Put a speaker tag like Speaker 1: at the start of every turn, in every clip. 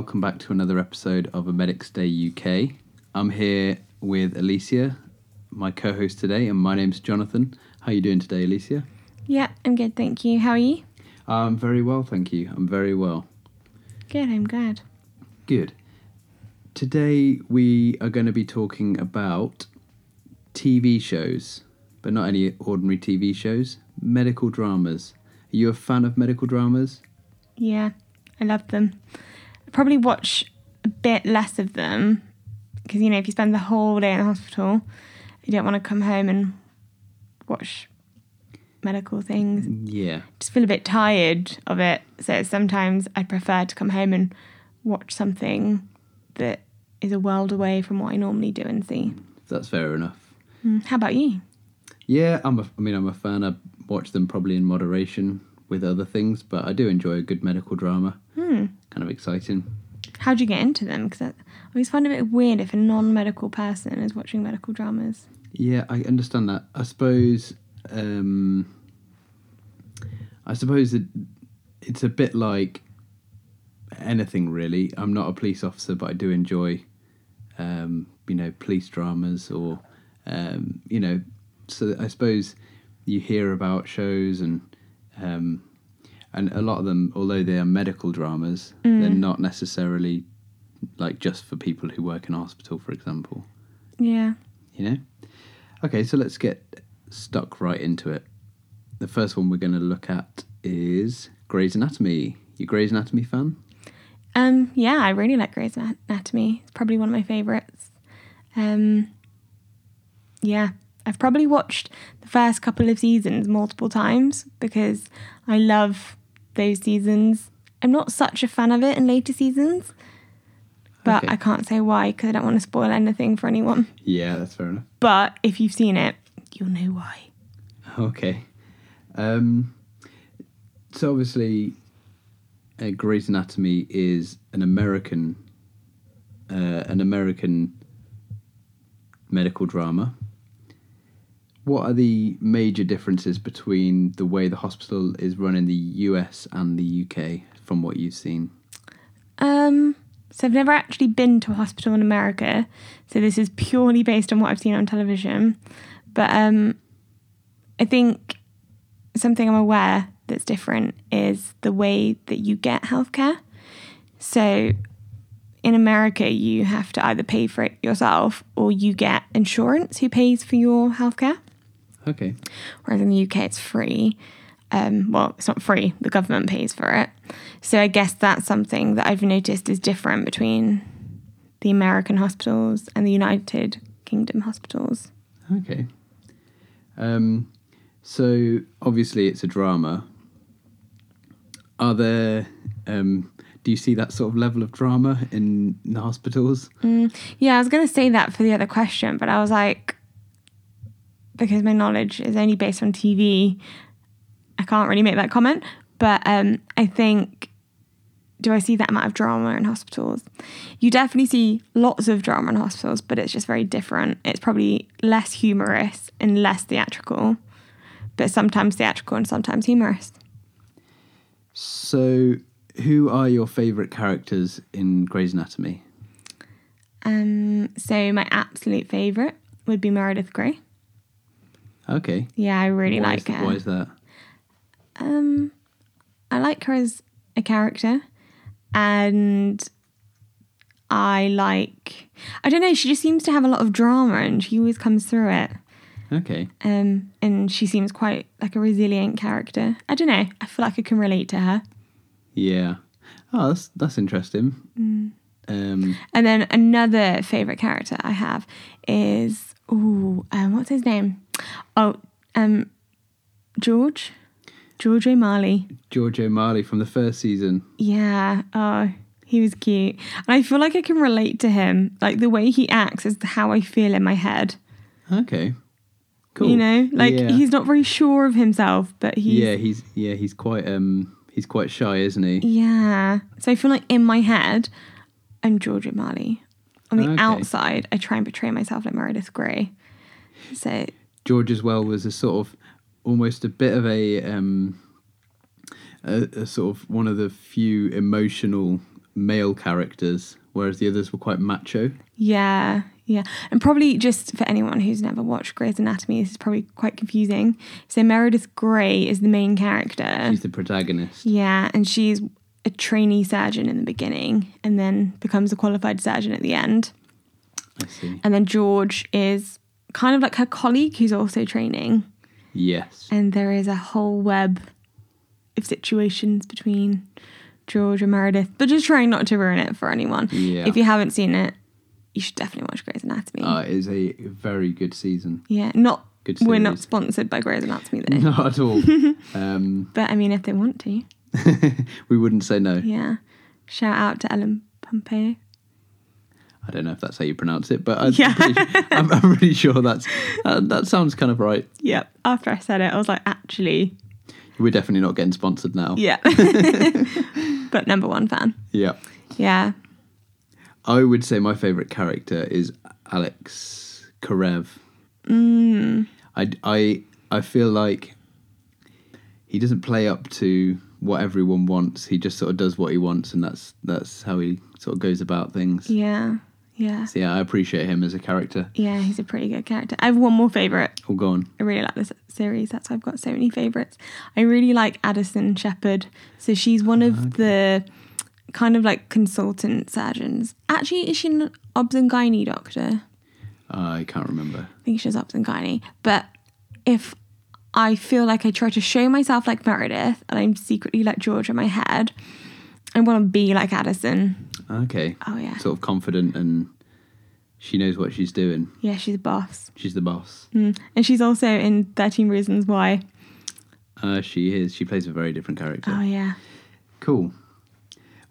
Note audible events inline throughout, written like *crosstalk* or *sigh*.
Speaker 1: Welcome back to another episode of A Medics Day UK. I'm here with Alicia, my co-host today, and my name's Jonathan. How are you doing today, Alicia?
Speaker 2: Yeah, I'm good, thank you. How are you?
Speaker 1: I'm very well, thank you. I'm very well.
Speaker 2: Good, I'm glad.
Speaker 1: Good. Today we are going to be talking about TV shows, but not any ordinary TV shows, medical dramas. Are you a fan of medical dramas?
Speaker 2: Yeah, I love them. Probably watch a bit less of them because, you know, if you spend the whole day in the hospital, you don't want to come home and watch medical things.
Speaker 1: Yeah.
Speaker 2: Just feel a bit tired of it. So sometimes I prefer to come home and watch something that is a world away from what I normally do and see.
Speaker 1: That's fair enough.
Speaker 2: Mm, How about you?
Speaker 1: Yeah, I'm a, I mean, I'm a fan. I watch them probably in moderation with other things, but I do enjoy a good medical drama.
Speaker 2: Hmm.
Speaker 1: Kind of exciting.
Speaker 2: How'd you get into them? Because I always find it a bit weird if a non-medical person is watching medical dramas.
Speaker 1: Yeah, I understand that. I suppose. Um, I suppose it, it's a bit like anything really. I'm not a police officer, but I do enjoy, um, you know, police dramas or, um, you know, so I suppose you hear about shows and, um, and a lot of them, although they are medical dramas, they're not necessarily like just for people who work in hospital, for example
Speaker 2: Yeah.
Speaker 1: you know? Okay, so let's get stuck right into it. The first one we're going to look at is Grey's Anatomy. You Grey's Anatomy fan?
Speaker 2: Um. Yeah, I really like Grey's Anatomy. It's probably one of my favorites. Um. Yeah, I've probably watched the first couple of seasons multiple times because I love those seasons. I'm not such a fan of it in later seasons, but
Speaker 1: Okay.
Speaker 2: I can't say why because I don't want to spoil anything for anyone.
Speaker 1: Yeah, that's fair enough.
Speaker 2: But if you've seen it, you'll know why.
Speaker 1: Okay. Um, so obviously, uh, Grey's Anatomy is an American, uh, an American medical drama. What are the major differences between the way the hospital is run in the US and the UK from what you've seen?
Speaker 2: Um, so I've never actually been to a hospital in America, so this is purely based on what I've seen on television. But um, I think something I'm aware that's different is the way that you get healthcare. So in America, you have to either pay for it yourself or you get insurance who pays for your healthcare.
Speaker 1: Okay.
Speaker 2: whereas in the UK it's free. Um, well, it's not free; the government pays for it. So I guess that's something that I've noticed is different between the American hospitals and the United Kingdom hospitals.
Speaker 1: Okay. Um, so obviously it's a drama. Are there? Um, do you see that sort of level of drama in the hospitals?
Speaker 2: Yeah, I was going to say that for the other question, but I was like, because my knowledge is only based on TV, I can't really make that comment. But um, I think, do I see that amount of drama in hospitals? You definitely see lots of drama in hospitals, but it's just very different. It's probably less humorous and less theatrical, but sometimes theatrical and sometimes humorous.
Speaker 1: So, who are your favourite characters in Grey's Anatomy?
Speaker 2: Um, so my absolute favourite would be Meredith Grey.
Speaker 1: Okay.
Speaker 2: Yeah, I really
Speaker 1: why
Speaker 2: like
Speaker 1: is
Speaker 2: her.
Speaker 1: Why is that?
Speaker 2: Um, I like her as a character, and I like. I don't know. She just seems to have a lot of drama, and she always comes through it.
Speaker 1: Okay.
Speaker 2: Um, and she seems quite like a resilient character. I don't know. I feel like I can relate to her.
Speaker 1: Yeah. Oh, that's that's interesting.
Speaker 2: Mm.
Speaker 1: Um,
Speaker 2: And then another favorite character I have is oh, um, what's his name? Oh, um, George, George O'Malley.
Speaker 1: George O'Malley from the first season.
Speaker 2: Yeah. Oh, he was cute. And I feel like I can relate to him. Like the way he acts is how I feel in my head.
Speaker 1: Okay. Cool.
Speaker 2: You know, like
Speaker 1: Yeah.
Speaker 2: he's not very sure of himself, but he's
Speaker 1: yeah, he's yeah, he's quite um he's quite shy, isn't he?
Speaker 2: Yeah. So I feel like in my head, I'm George O'Malley. On the
Speaker 1: Okay.
Speaker 2: outside, I try and portray myself like Meredith Grey. So
Speaker 1: George as well was a sort of almost a bit of a um a, a sort of one of the few emotional male characters, whereas the others were quite macho.
Speaker 2: Yeah, yeah. And probably just for anyone who's never watched Grey's Anatomy, this is probably quite confusing. So Meredith Grey is the main character.
Speaker 1: She's the protagonist.
Speaker 2: Yeah, and she's a trainee surgeon in the beginning and then becomes a qualified surgeon at the end.
Speaker 1: I see.
Speaker 2: And then George is kind of like her colleague who's also training.
Speaker 1: Yes.
Speaker 2: And there is a whole web of situations between George and Meredith, but just trying not to ruin it for anyone.
Speaker 1: Yeah.
Speaker 2: If you haven't seen it, you should definitely watch Grey's Anatomy.
Speaker 1: Uh, it is a very good season.
Speaker 2: yeah, not
Speaker 1: Good
Speaker 2: we're not sponsored by Grey's Anatomy though. *laughs*
Speaker 1: Not at all. *laughs* um,
Speaker 2: But I mean, if they want to, *laughs*
Speaker 1: we wouldn't say no.
Speaker 2: yeah. Shout out to Ellen Pompeo.
Speaker 1: I don't know if that's how you pronounce it, but I'm,
Speaker 2: Yeah.
Speaker 1: pretty, su- I'm, I'm pretty sure that's uh, that sounds kind of right.
Speaker 2: Yep. After I said it, I was like, actually,
Speaker 1: We're definitely not getting sponsored now.
Speaker 2: yeah. *laughs* but number one fan.
Speaker 1: Yeah.
Speaker 2: Yeah.
Speaker 1: I would say my favorite character is Alex Karev.
Speaker 2: Mm.
Speaker 1: I, I, I feel like he doesn't play up to what everyone wants. He just sort of does what he wants, and that's that's how he sort of goes about things.
Speaker 2: Yeah. Yeah.
Speaker 1: So yeah, I appreciate him as a character.
Speaker 2: Yeah, he's a pretty good character. I have one more favourite.
Speaker 1: Oh, go on.
Speaker 2: I really like this series. That's why I've got so many favourites. I really like Addison Shepherd. So she's one of ah, the kind of like consultant surgeons. Actually, is she an obs and gynae doctor?
Speaker 1: Uh, I can't remember.
Speaker 2: I think she's obs and gynae. But if I feel like I try to show myself like Meredith and I'm secretly like George in my head, I want to be like Addison.
Speaker 1: Okay.
Speaker 2: Oh, yeah.
Speaker 1: Sort of confident and she knows what she's doing.
Speaker 2: Yeah, she's a boss.
Speaker 1: She's the boss.
Speaker 2: Mm. And she's also in 13 Reasons Why.
Speaker 1: Uh, she is. She plays a very different character.
Speaker 2: Oh, yeah.
Speaker 1: Cool.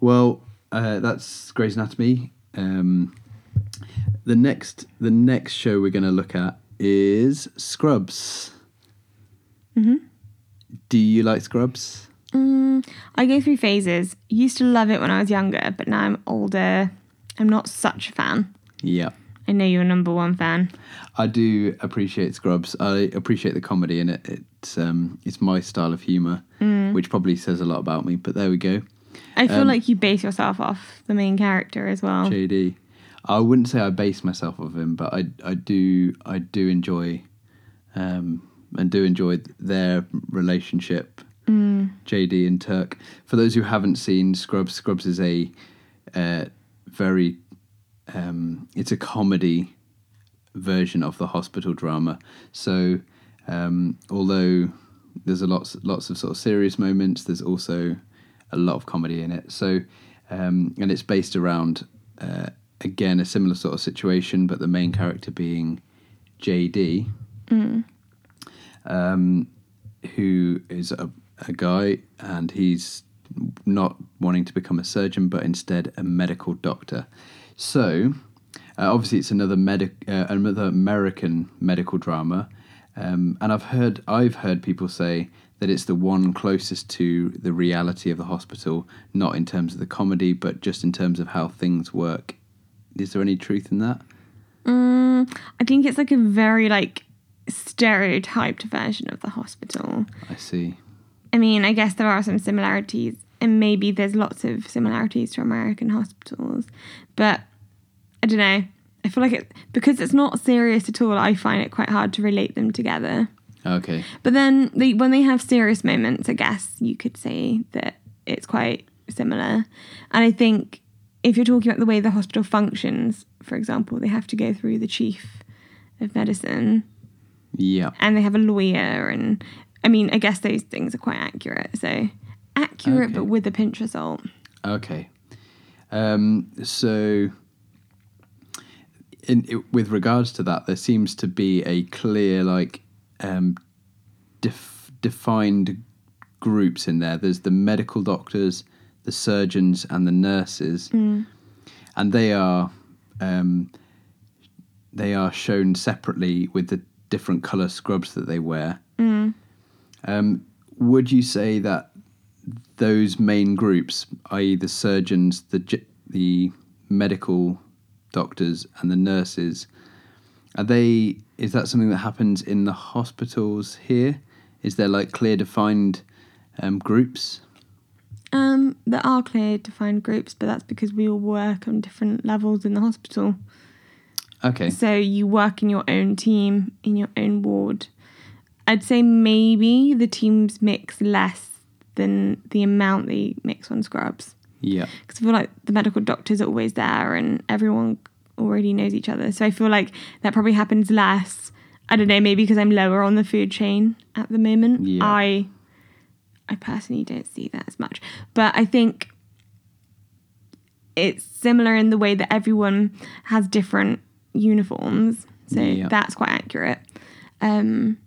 Speaker 1: Well, uh, that's Grey's Anatomy. Um, the next, the next show we're going to look at is Scrubs.
Speaker 2: Mhm.
Speaker 1: Do you like Scrubs?
Speaker 2: Mm, I go through phases. Used to love it when I was younger, but now I'm older. I'm not such a fan.
Speaker 1: Yeah.
Speaker 2: I know you're a number one fan.
Speaker 1: I do appreciate Scrubs. I appreciate the comedy in it. It's um, it's my style of humor, which probably says a lot about me. But there we go.
Speaker 2: I feel
Speaker 1: Um,
Speaker 2: like you base yourself off the main character as well.
Speaker 1: JD. I wouldn't say I base myself off him, but I I do I do enjoy um and do enjoy their relationship. JD and Turk. For those who haven't seen Scrubs, Scrubs is a uh, very um, it's a comedy version of the hospital drama. So um, although there's a lots lots of sort of serious moments, there's also a lot of comedy in it. So um, and it's based around uh, again a similar sort of situation, but the main character being JD, um, who is a, a guy and he's not wanting to become a surgeon, but instead a medical doctor. So, uh, obviously, it's another medic, uh, another American medical drama, um, and I've heard I've heard people say that it's the one closest to the reality of the hospital, not in terms of the comedy, but just in terms of how things work. Is there any truth in that?
Speaker 2: Mm, I think it's like a very like stereotyped version of the hospital.
Speaker 1: I see.
Speaker 2: I mean, I guess there are some similarities, and maybe there's lots of similarities to American hospitals, but I don't know. I feel like it because it's not serious at all. I find it quite hard to relate them together.
Speaker 1: Okay.
Speaker 2: But then they, when they have serious moments, I guess you could say that it's quite similar. And I think if you're talking about the way the hospital functions, for example, they have to go through the chief of medicine
Speaker 1: Yeah.
Speaker 2: and they have a lawyer. And I mean, I guess those things are quite accurate. So accurate,
Speaker 1: Okay.
Speaker 2: but with a pinch of salt.
Speaker 1: Okay. Um, so, in, i with regards to that, there seems to be a clear, like, um, def- defined groups in there. There's the medical doctors, the surgeons, and the nurses, and they are um, they are shown separately with the different color scrubs that they wear. Um, would you say that those main groups, i.e., the surgeons, the the medical doctors, and the nurses, are they? Is that something that happens in the hospitals here? Is there like clear defined um, groups?
Speaker 2: Um, there are clear defined groups, but that's because we all work on different levels in the hospital.
Speaker 1: Okay.
Speaker 2: So you work in your own team, in your own ward. I'd say maybe the teams mix less than the amount they mix on scrubs.
Speaker 1: Yeah.
Speaker 2: Because I feel like the medical doctors are always there and everyone already knows each other. So I feel like that probably happens less. I don't know, maybe because I'm lower on the food chain at the moment.
Speaker 1: Yeah.
Speaker 2: I I personally don't see that as much. But I think it's similar in the way that everyone has different uniforms. So
Speaker 1: Yeah.
Speaker 2: that's quite accurate. Um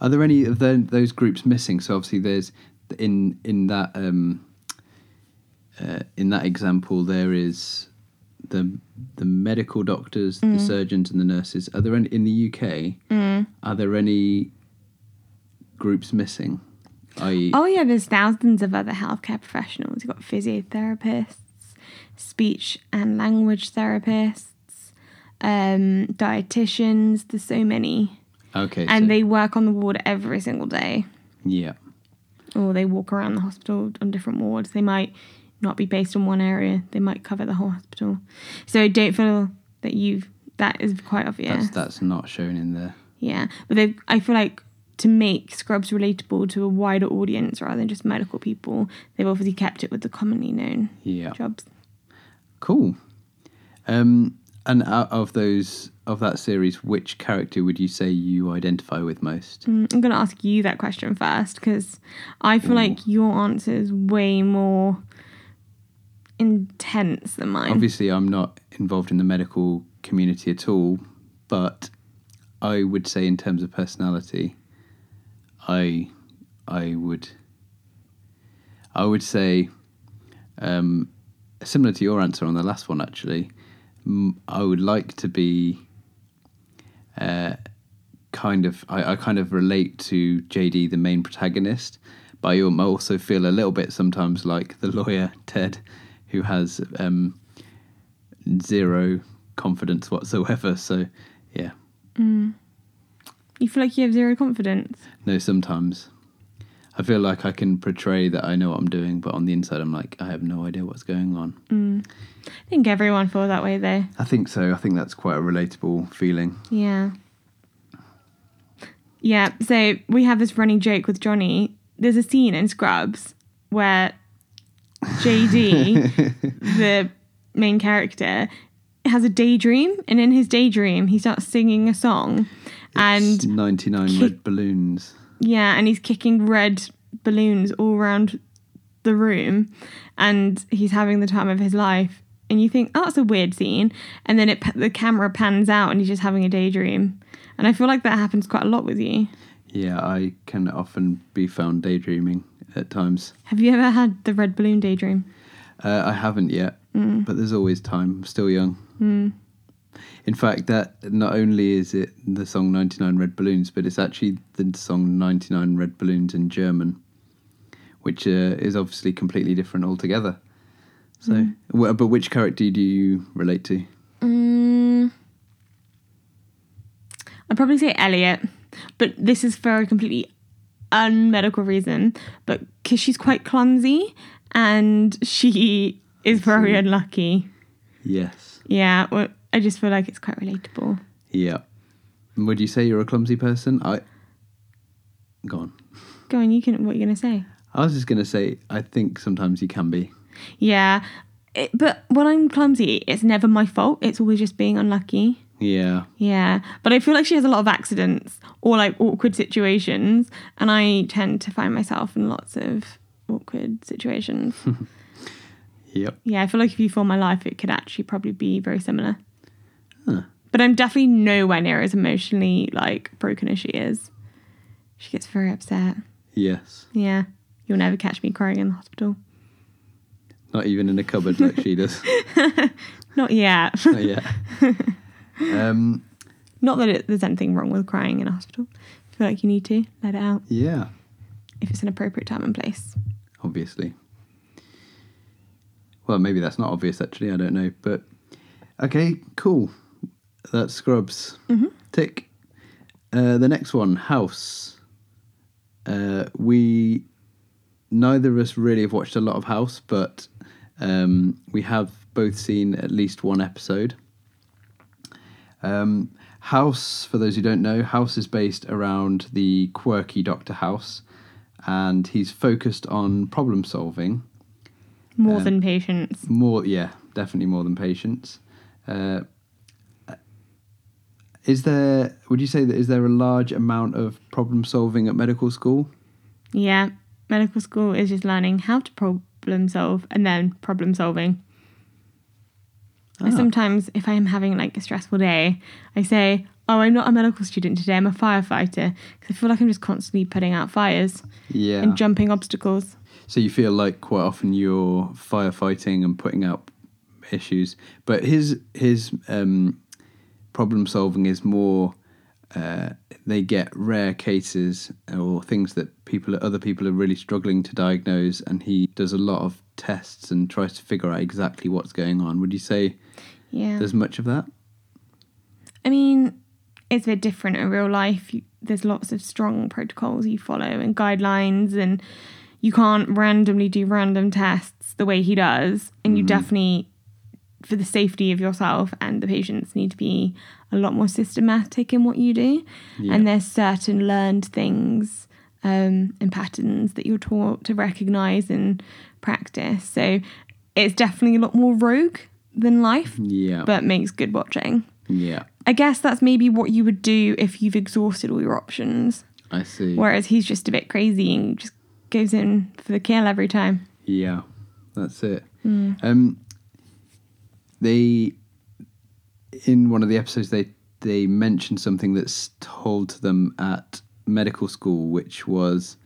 Speaker 1: Are there any of the, those groups missing? So obviously, there's in in that um, uh, in that example, there is the the medical doctors, the surgeons, and the nurses. Are there any in the UK? Are there any groups missing? I
Speaker 2: Oh yeah, there's thousands of other healthcare professionals. You've got physiotherapists, speech and language therapists, um, dietitians. There's so many,
Speaker 1: okay,
Speaker 2: and
Speaker 1: so-
Speaker 2: they work on the ward every single day,
Speaker 1: yeah,
Speaker 2: or they walk around the hospital on different wards. They might not be based in one area. They might cover the whole hospital. So I don't feel that you've that is quite obvious.
Speaker 1: that's that's not shown in there.
Speaker 2: Yeah, but they I feel like to make Scrubs relatable to a wider audience rather than just medical people, they've obviously kept it with the commonly known
Speaker 1: Yeah.
Speaker 2: jobs.
Speaker 1: Cool. Um, and out of those of that series, which character would you say you identify with most?
Speaker 2: Mm, I'm going to ask you that question first because I feel like your answer is way more intense than mine.
Speaker 1: Obviously, I'm not involved in the medical community at all, but I would say, in terms of personality, I I would I would say um, similar to your answer on the last one. Actually, I would like to be uh, kind of I, I kind of relate to JD, the main protagonist, but I also feel a little bit sometimes like the lawyer *laughs* Ted, who has um, zero confidence whatsoever. So yeah,
Speaker 2: you feel like you have zero confidence.
Speaker 1: no, sometimes. I feel like I can portray that I know what I'm doing, but on the inside, I'm like, I have no idea what's going on.
Speaker 2: I think everyone feels that way though.
Speaker 1: I think so. I think that's quite a relatable feeling.
Speaker 2: Yeah. Yeah, so we have this running joke with Johnny. There's a scene in Scrubs where JD, *laughs* the main character, has a daydream, and in his daydream, he starts singing a song.
Speaker 1: It's
Speaker 2: And
Speaker 1: 99
Speaker 2: kick-
Speaker 1: red balloons.
Speaker 2: yeah, and he's kicking red balloons all around the room, and he's having the time of his life. And you think, oh, that's a weird scene. And then it the camera pans out, and he's just having a daydream. And I feel like that happens quite a lot with you.
Speaker 1: Yeah, I can often be found daydreaming at times.
Speaker 2: Have you ever had the red balloon daydream?
Speaker 1: Uh, I haven't yet,
Speaker 2: Mm.
Speaker 1: but there's always time. I'm still young. In fact, that not only is it the song 99 Red Balloons, but it's actually the song 99 Red Balloons in German, which uh, is obviously completely different altogether. So,
Speaker 2: Mm.
Speaker 1: but which character do you relate to?
Speaker 2: Mm, I'd probably say Elliot, but this is for a completely unmedical reason. But because she's quite clumsy and she is very unlucky.
Speaker 1: Yes.
Speaker 2: Yeah, well, I just feel like it's quite relatable.
Speaker 1: Yeah. Would you say you're a clumsy person? I. Go on.
Speaker 2: Go on, you can. What are you gonna say?
Speaker 1: I was just going to say, I think sometimes you can be.
Speaker 2: Yeah, it, but when I'm clumsy, it's never my fault. It's always just being unlucky.
Speaker 1: Yeah.
Speaker 2: Yeah, but I feel like she has a lot of accidents or like awkward situations, and I tend to find myself in lots of awkward situations. *laughs*
Speaker 1: Yep.
Speaker 2: yeah, I feel like if you follow my life, it could actually probably be very similar.
Speaker 1: Huh.
Speaker 2: But I'm definitely nowhere near as emotionally like broken as she is. She gets very upset.
Speaker 1: Yes.
Speaker 2: Yeah, you'll never catch me crying in the hospital.
Speaker 1: Not even in a cupboard like she does. *laughs*
Speaker 2: Not yet.
Speaker 1: Not yet. *laughs* Um,
Speaker 2: Not that it, there's anything wrong with crying in a hospital. I feel like you need to let it out
Speaker 1: yeah,
Speaker 2: if it's an appropriate time and place.
Speaker 1: obviously. Well, maybe that's not obvious actually. I don't know. But okay, cool. That's Scrubs. Tick. Uh, the next one, House. Uh, we neither of us really have watched a lot of House, but um, we have both seen at least one episode. Um, House, for those who don't know, House is based around the quirky Doctor House, and he's focused on problem solving.
Speaker 2: More than patience.
Speaker 1: More, yeah, definitely more than patience. Uh, is there? Would you say that is there a large amount of problem solving at medical school?
Speaker 2: Yeah. Medical school is just learning how to problem solve and then problem solving.
Speaker 1: Ah.
Speaker 2: Sometimes, if I am having like a stressful day, I say, "Oh, I'm not a medical student today. I'm a firefighter," because I feel like I'm just constantly putting out fires
Speaker 1: Yeah.
Speaker 2: and jumping obstacles.
Speaker 1: So you feel like quite often you're firefighting and putting out issues, but his his um, problem solving is more. Uh, they get rare cases or things that people other people are really struggling to diagnose, and he does a lot of tests and tries to figure out exactly what's going on. Would you say
Speaker 2: Yeah.
Speaker 1: there's much of that?
Speaker 2: I mean, it's a bit different in real life. You, there's lots of strong protocols you follow and guidelines, and you can't randomly do random tests the way he does. And you definitely, for the safety of yourself and the patients, need to be a lot more systematic in what you do.
Speaker 1: Yeah.
Speaker 2: And there's certain learned things um, and patterns that you're taught to recognize and practice. So it's definitely a lot more rogue than life,
Speaker 1: Yeah.
Speaker 2: but makes good watching.
Speaker 1: yeah.
Speaker 2: I guess that's maybe what you would do if you've exhausted all your options.
Speaker 1: I see.
Speaker 2: Whereas he's just a bit crazy and just goes in for the kill every time.
Speaker 1: Yeah, that's it. Um, they in one of the episodes they they mentioned something that's told to them at medical school, which was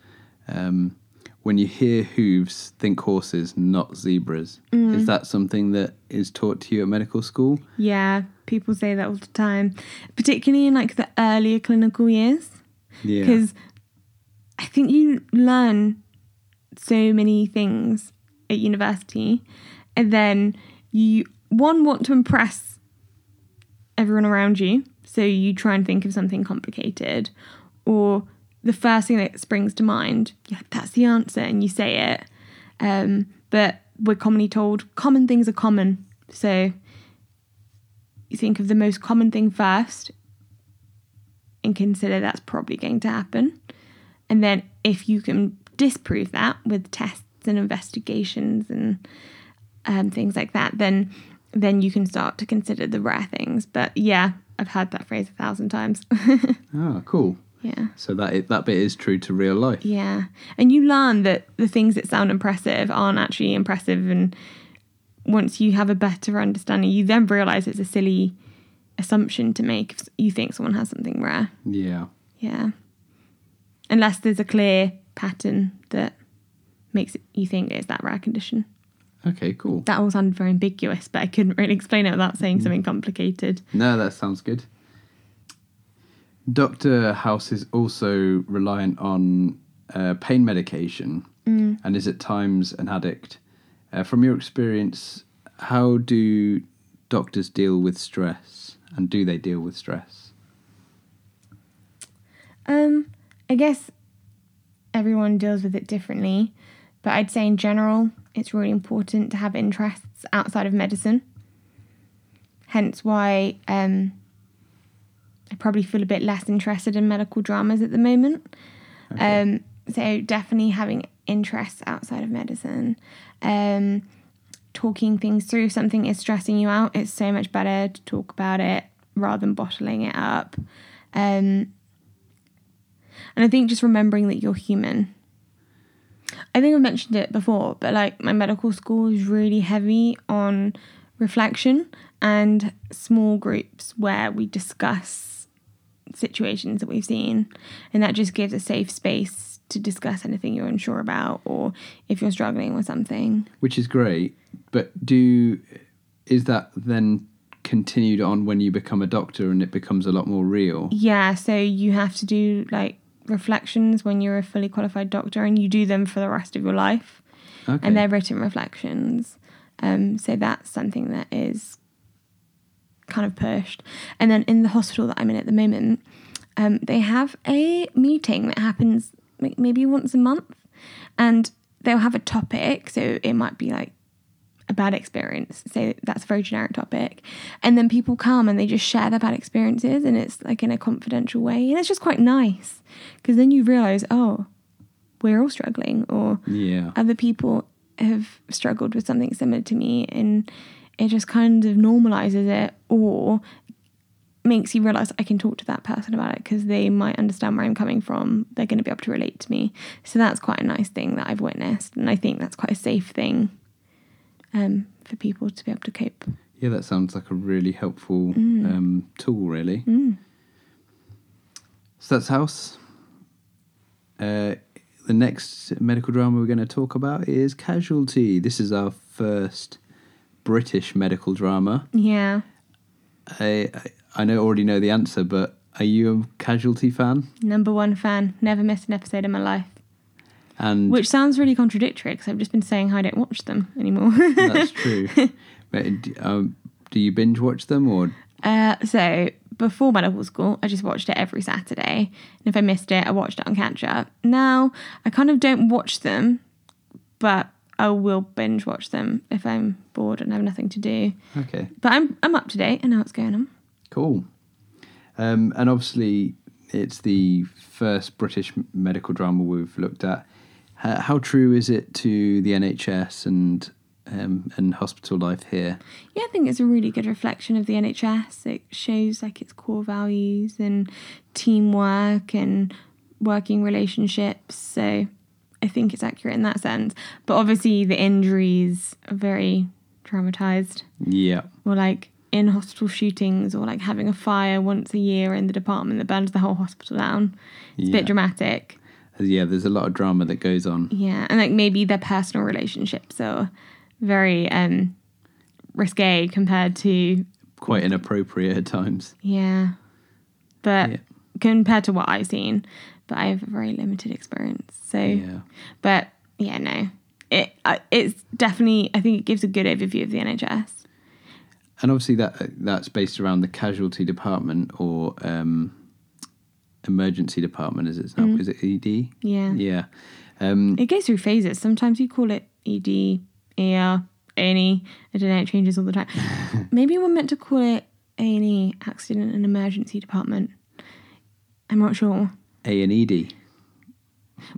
Speaker 1: um, when you hear hooves, think horses, not zebras. Is that something that is taught to you at medical school?
Speaker 2: Yeah, people say that all the time, particularly in like the earlier clinical years.
Speaker 1: Yeah.
Speaker 2: Because I think you learn so many things at university, and then you, one, want to impress everyone around you. So you try and think of something complicated, or the first thing that springs to mind, like, that's the answer, and you say it. Um, but we're commonly told common things are common. So you think of the most common thing first and consider that's probably going to happen. And then if you can disprove that with tests and investigations and um, things like that, then then you can start to consider the rare things. But yeah, I've heard that phrase a thousand times. *laughs*
Speaker 1: Ah, cool.
Speaker 2: yeah.
Speaker 1: So that that bit is true to real life.
Speaker 2: Yeah. And you learn that the things that sound impressive aren't actually impressive. And once you have a better understanding, you then realize it's a silly assumption to make if you think someone has something rare.
Speaker 1: Yeah.
Speaker 2: Yeah. Unless there's a clear pattern that makes it, you think it's that rare condition.
Speaker 1: Okay, cool.
Speaker 2: That all sounded very ambiguous, but I couldn't really explain it without saying something complicated.
Speaker 1: No, that sounds good. Dr. House is also reliant on uh, pain medication and is at times an addict. Uh, from your experience, how do doctors deal with stress and do they deal with stress?
Speaker 2: Um, I guess everyone deals with it differently, but I'd say in general, it's really important to have interests outside of medicine. Hence why um, I probably feel a bit less interested in medical dramas at the moment. Um, so definitely having interests outside of medicine. Um, talking things through if something is stressing you out it's so much better to talk about it rather than bottling it up um, and I think just remembering that you're human. I think I've mentioned it before, but like my medical school is really heavy on reflection and small groups where we discuss situations that we've seen. And that just gives a safe space to discuss anything you're unsure about or if you're struggling with something.
Speaker 1: Which is great, but do is that then continued on when you become a doctor and it becomes a lot more real?
Speaker 2: Yeah, so you have to do like reflections when you're a fully qualified doctor and you do them for the rest of your life.
Speaker 1: Okay.
Speaker 2: and they're written reflections. Um, so that's something that is kind of pushed. And then in the hospital that I'm in at the moment, um, they have a meeting that happens maybe once a month, and they'll have a topic. So it might be like a bad experience. Say that's a very generic topic. And then people come and they just share their bad experiences and it's like in a confidential way. And it's just quite nice because then you realize, oh, we're all struggling or
Speaker 1: Yeah.
Speaker 2: other people have struggled with something similar to me and it just kind of normalizes it or makes you realize I can talk to that person about it because they might understand where I'm coming from. They're going to be able to relate to me. So that's quite a nice thing that I've witnessed. And I think that's quite a safe thing um, for people to be able to cope.
Speaker 1: Yeah, that sounds like a really helpful
Speaker 2: Mm.
Speaker 1: um, tool, really. So that's House. Uh, the next medical drama we're going to talk about is Casualty. This is our first British medical drama.
Speaker 2: Yeah.
Speaker 1: I, I I know already know the answer, but are you a Casualty fan?
Speaker 2: Number one fan. Never missed an episode in my life.
Speaker 1: And
Speaker 2: Which sounds really contradictory because I've just been saying I don't watch them anymore. *laughs*
Speaker 1: that's true. but, um, do you binge watch them or?
Speaker 2: Uh, so before medical school, I just watched it every Saturday, and if I missed it, I watched it on catch up. Now I kind of don't watch them, but I will binge watch them if I'm bored and have nothing to do.
Speaker 1: Okay.
Speaker 2: But I'm I'm up to date. I know what's going on.
Speaker 1: Cool. Um, and obviously, it's the first British medical drama we've looked at. How, how true is it to the NHS and um, and hospital life here?
Speaker 2: Yeah, I think it's a really good reflection of the NHS. It shows like its core values and teamwork and working relationships. So I think it's accurate in that sense. But obviously, the injuries are very traumatized.
Speaker 1: Yeah.
Speaker 2: or like in hospital shootings or like having a fire once a year in the department that burns the whole hospital down. It's a bit dramatic.
Speaker 1: Yeah, there's a lot of drama that goes on.
Speaker 2: Yeah. And like maybe their personal relationships are very um risque compared to
Speaker 1: Quite inappropriate at times.
Speaker 2: yeah. But
Speaker 1: Yeah.
Speaker 2: compared to what I've seen, but I have a very limited experience. So
Speaker 1: Yeah.
Speaker 2: but yeah, no. It uh, it's definitely I think it gives a good overview of the NHS.
Speaker 1: And obviously that that's based around the casualty department or um, emergency department, as it's now. Is it ED?
Speaker 2: Yeah.
Speaker 1: Yeah. Um,
Speaker 2: It goes through phases. Sometimes you call it ED, ER, A&E. I don't know, it changes all the time. *laughs* Maybe we're meant to call it A&E, Accident and Emergency Department. I'm not sure.
Speaker 1: A and ED.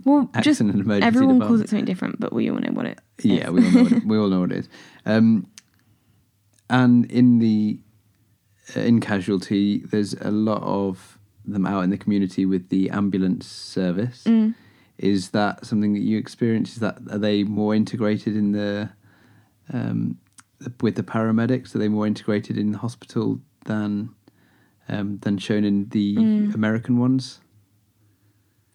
Speaker 2: Well, just
Speaker 1: Accident and Emergency
Speaker 2: everyone calls it something different, but we all know what it is.
Speaker 1: Yeah, we all know what it, *laughs* we all know what it is. Um, and in the uh, in casualty, there's a lot of them out in the community with the ambulance service.
Speaker 2: Mm.
Speaker 1: Is that something that you experience? Is that are they more integrated in the um, with the paramedics? Are they more integrated in the hospital than um, than shown in the
Speaker 2: Mm.
Speaker 1: American ones?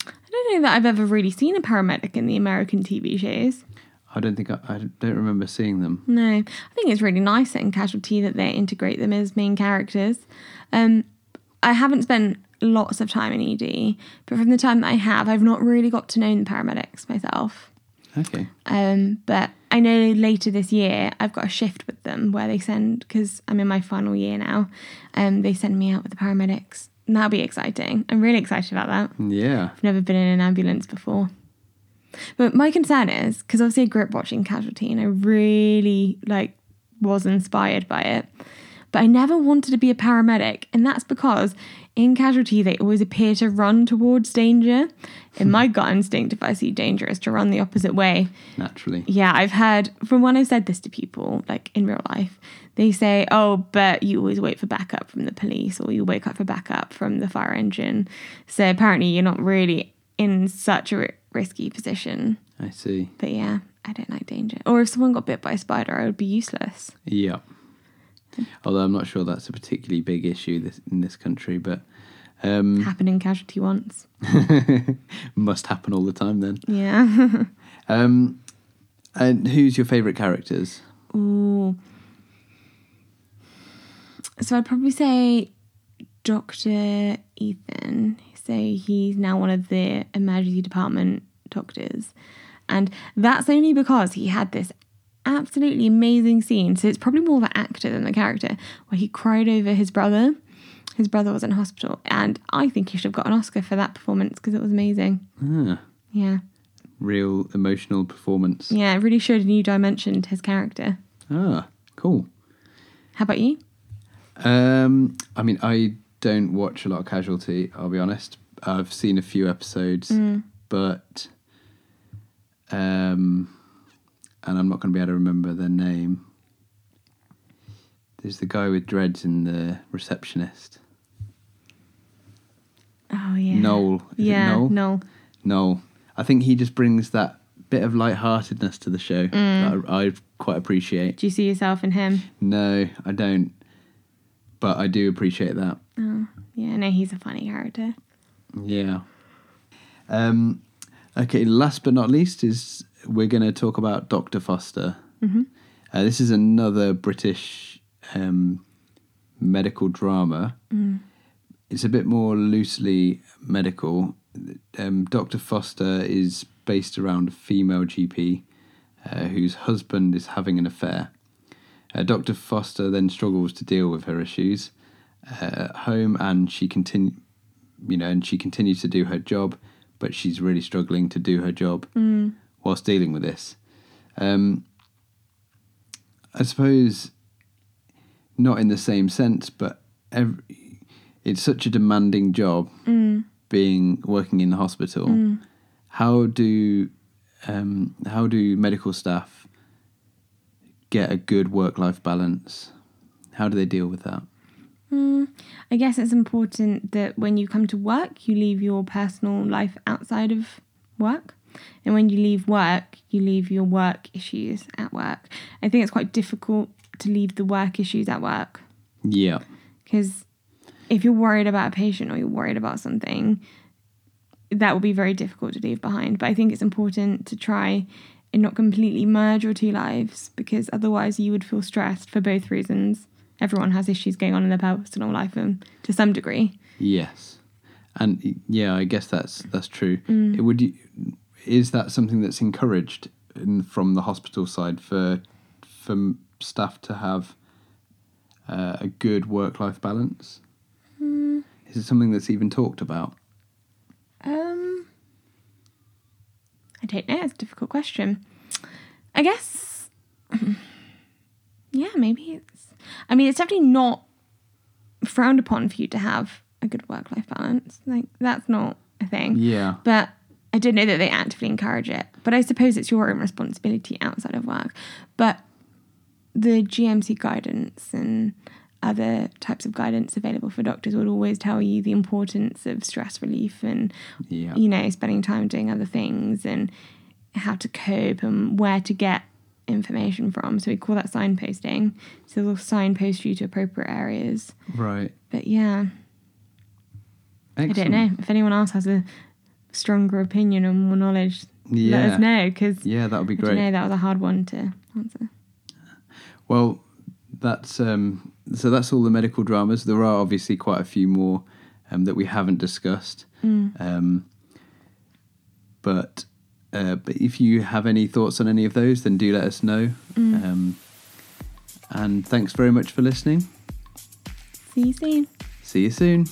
Speaker 2: I don't know that I've ever really seen a paramedic in the American TV shows.
Speaker 1: I don't think I, I don't remember seeing them.
Speaker 2: No, I think it's really nice in Casualty that they integrate them as main characters. Um, I haven't spent lots of time in ED, but from the time that I have, I've not really got to know the paramedics myself.
Speaker 1: Okay.
Speaker 2: Um, but I know later this year I've got a shift with them where they send because I'm in my final year now. Um, they send me out with the paramedics. And that'll be exciting. I'm really excited about that.
Speaker 1: Yeah.
Speaker 2: I've never been in an ambulance before. But my concern is because obviously I grew up watching Casualty and I really like was inspired by it. But I never wanted to be a paramedic, and that's because in Casualty they always appear to run towards danger. In hmm. my gut instinct, if I see danger, is to run the opposite way.
Speaker 1: Naturally.
Speaker 2: Yeah, I've heard from when I've said this to people, like in real life, they say, "Oh, but you always wait for backup from the police, or you wake up for backup from the fire engine." So apparently, you're not really in such a risky position.
Speaker 1: I see.
Speaker 2: But yeah, I don't like danger. Or if someone got bit by a spider, I would be useless.
Speaker 1: Yeah. Although I'm not sure that's a particularly big issue this, in this country, but um, *laughs*
Speaker 2: Happened in casualty once.
Speaker 1: must happen all the time then.
Speaker 2: Yeah. *laughs*
Speaker 1: Um, and who's your favourite characters?
Speaker 2: Ooh. So I'd probably say Dr. Ethan. So he's now one of the emergency department doctors. And that's only because he had this absolutely amazing scene. So it's probably more the actor than the character, where he cried over his brother. His brother was in hospital. And I think he should have got an Oscar for that performance because it was amazing.
Speaker 1: Ah,
Speaker 2: Yeah.
Speaker 1: real emotional performance.
Speaker 2: Yeah, it really showed a new dimension to his character.
Speaker 1: Ah, cool.
Speaker 2: How about you?
Speaker 1: Um, I mean, I don't watch a lot of Casualty. I'll be honest. I've seen a few episodes, but um, and I'm not going to be able to remember their name. There's the guy with dreads in the receptionist.
Speaker 2: Oh yeah.
Speaker 1: Noel. Is
Speaker 2: yeah,
Speaker 1: Noel?
Speaker 2: Noel.
Speaker 1: Noel. I think he just brings that bit of lightheartedness to the show that I, I quite appreciate.
Speaker 2: Do you see yourself in him?
Speaker 1: No, I don't. But I do appreciate that.
Speaker 2: Oh, Yeah, no, he's a funny character.
Speaker 1: Yeah. Um, okay, last but not least is we're going to talk about Dr. Foster. Mm-hmm. Uh, this is another British um, medical drama. It's a bit more loosely medical. Um, Dr. Foster is based around a female GP uh, whose husband is having an affair. Uh, Dr. Foster then struggles to deal with her issues uh, at home, and she continue, you know, and she continues to do her job, but she's really struggling to do her job whilst dealing with this. Um, I suppose not in the same sense, but ev it's such a demanding job being working in the hospital. How do um, how do medical staff get a good work life balance? How do they deal with that?
Speaker 2: I guess it's important that when you come to work, you leave your personal life outside of work. And when you leave work, you leave your work issues at work. I think it's quite difficult to leave the work issues at work
Speaker 1: Yeah,
Speaker 2: because if you're worried about a patient or you're worried about something, that will be very difficult to leave behind. But I think it's important to try and not completely merge your two lives because otherwise you would feel stressed for both reasons. Everyone has issues going on in their personal life um, to some degree.
Speaker 1: yes, and yeah, I guess that's that's true. It would you, is that something that's encouraged in, from the hospital side for for staff to have uh, a good work life balance? Is it something that's even talked about?
Speaker 2: Um, I don't know. It's a difficult question. I guess, *clears throat* yeah, maybe it's. I mean, it's definitely not frowned upon for you to have a good work life balance. Like, that's not a thing.
Speaker 1: Yeah,
Speaker 2: But I don't know that they actively encourage it. But I suppose it's your own responsibility outside of work. But the GMC guidance and other types of guidance available for doctors would always tell you the importance of stress relief and
Speaker 1: yeah,
Speaker 2: you know spending time doing other things and how to cope and where to get information from so we call that signposting so they'll signpost you to appropriate areas
Speaker 1: right.
Speaker 2: but yeah i don't know if anyone else has a stronger opinion or more knowledge
Speaker 1: Yeah,
Speaker 2: let us know because
Speaker 1: yeah, that would be
Speaker 2: I
Speaker 1: great.
Speaker 2: know that was a hard one to answer
Speaker 1: Well, that's um, so. That's all the medical dramas. There are obviously quite a few more um, that we haven't discussed. Um, but uh, but if you have any thoughts on any of those, then do let us know. Um, and thanks very much for listening.
Speaker 2: see you soon
Speaker 1: See you soon.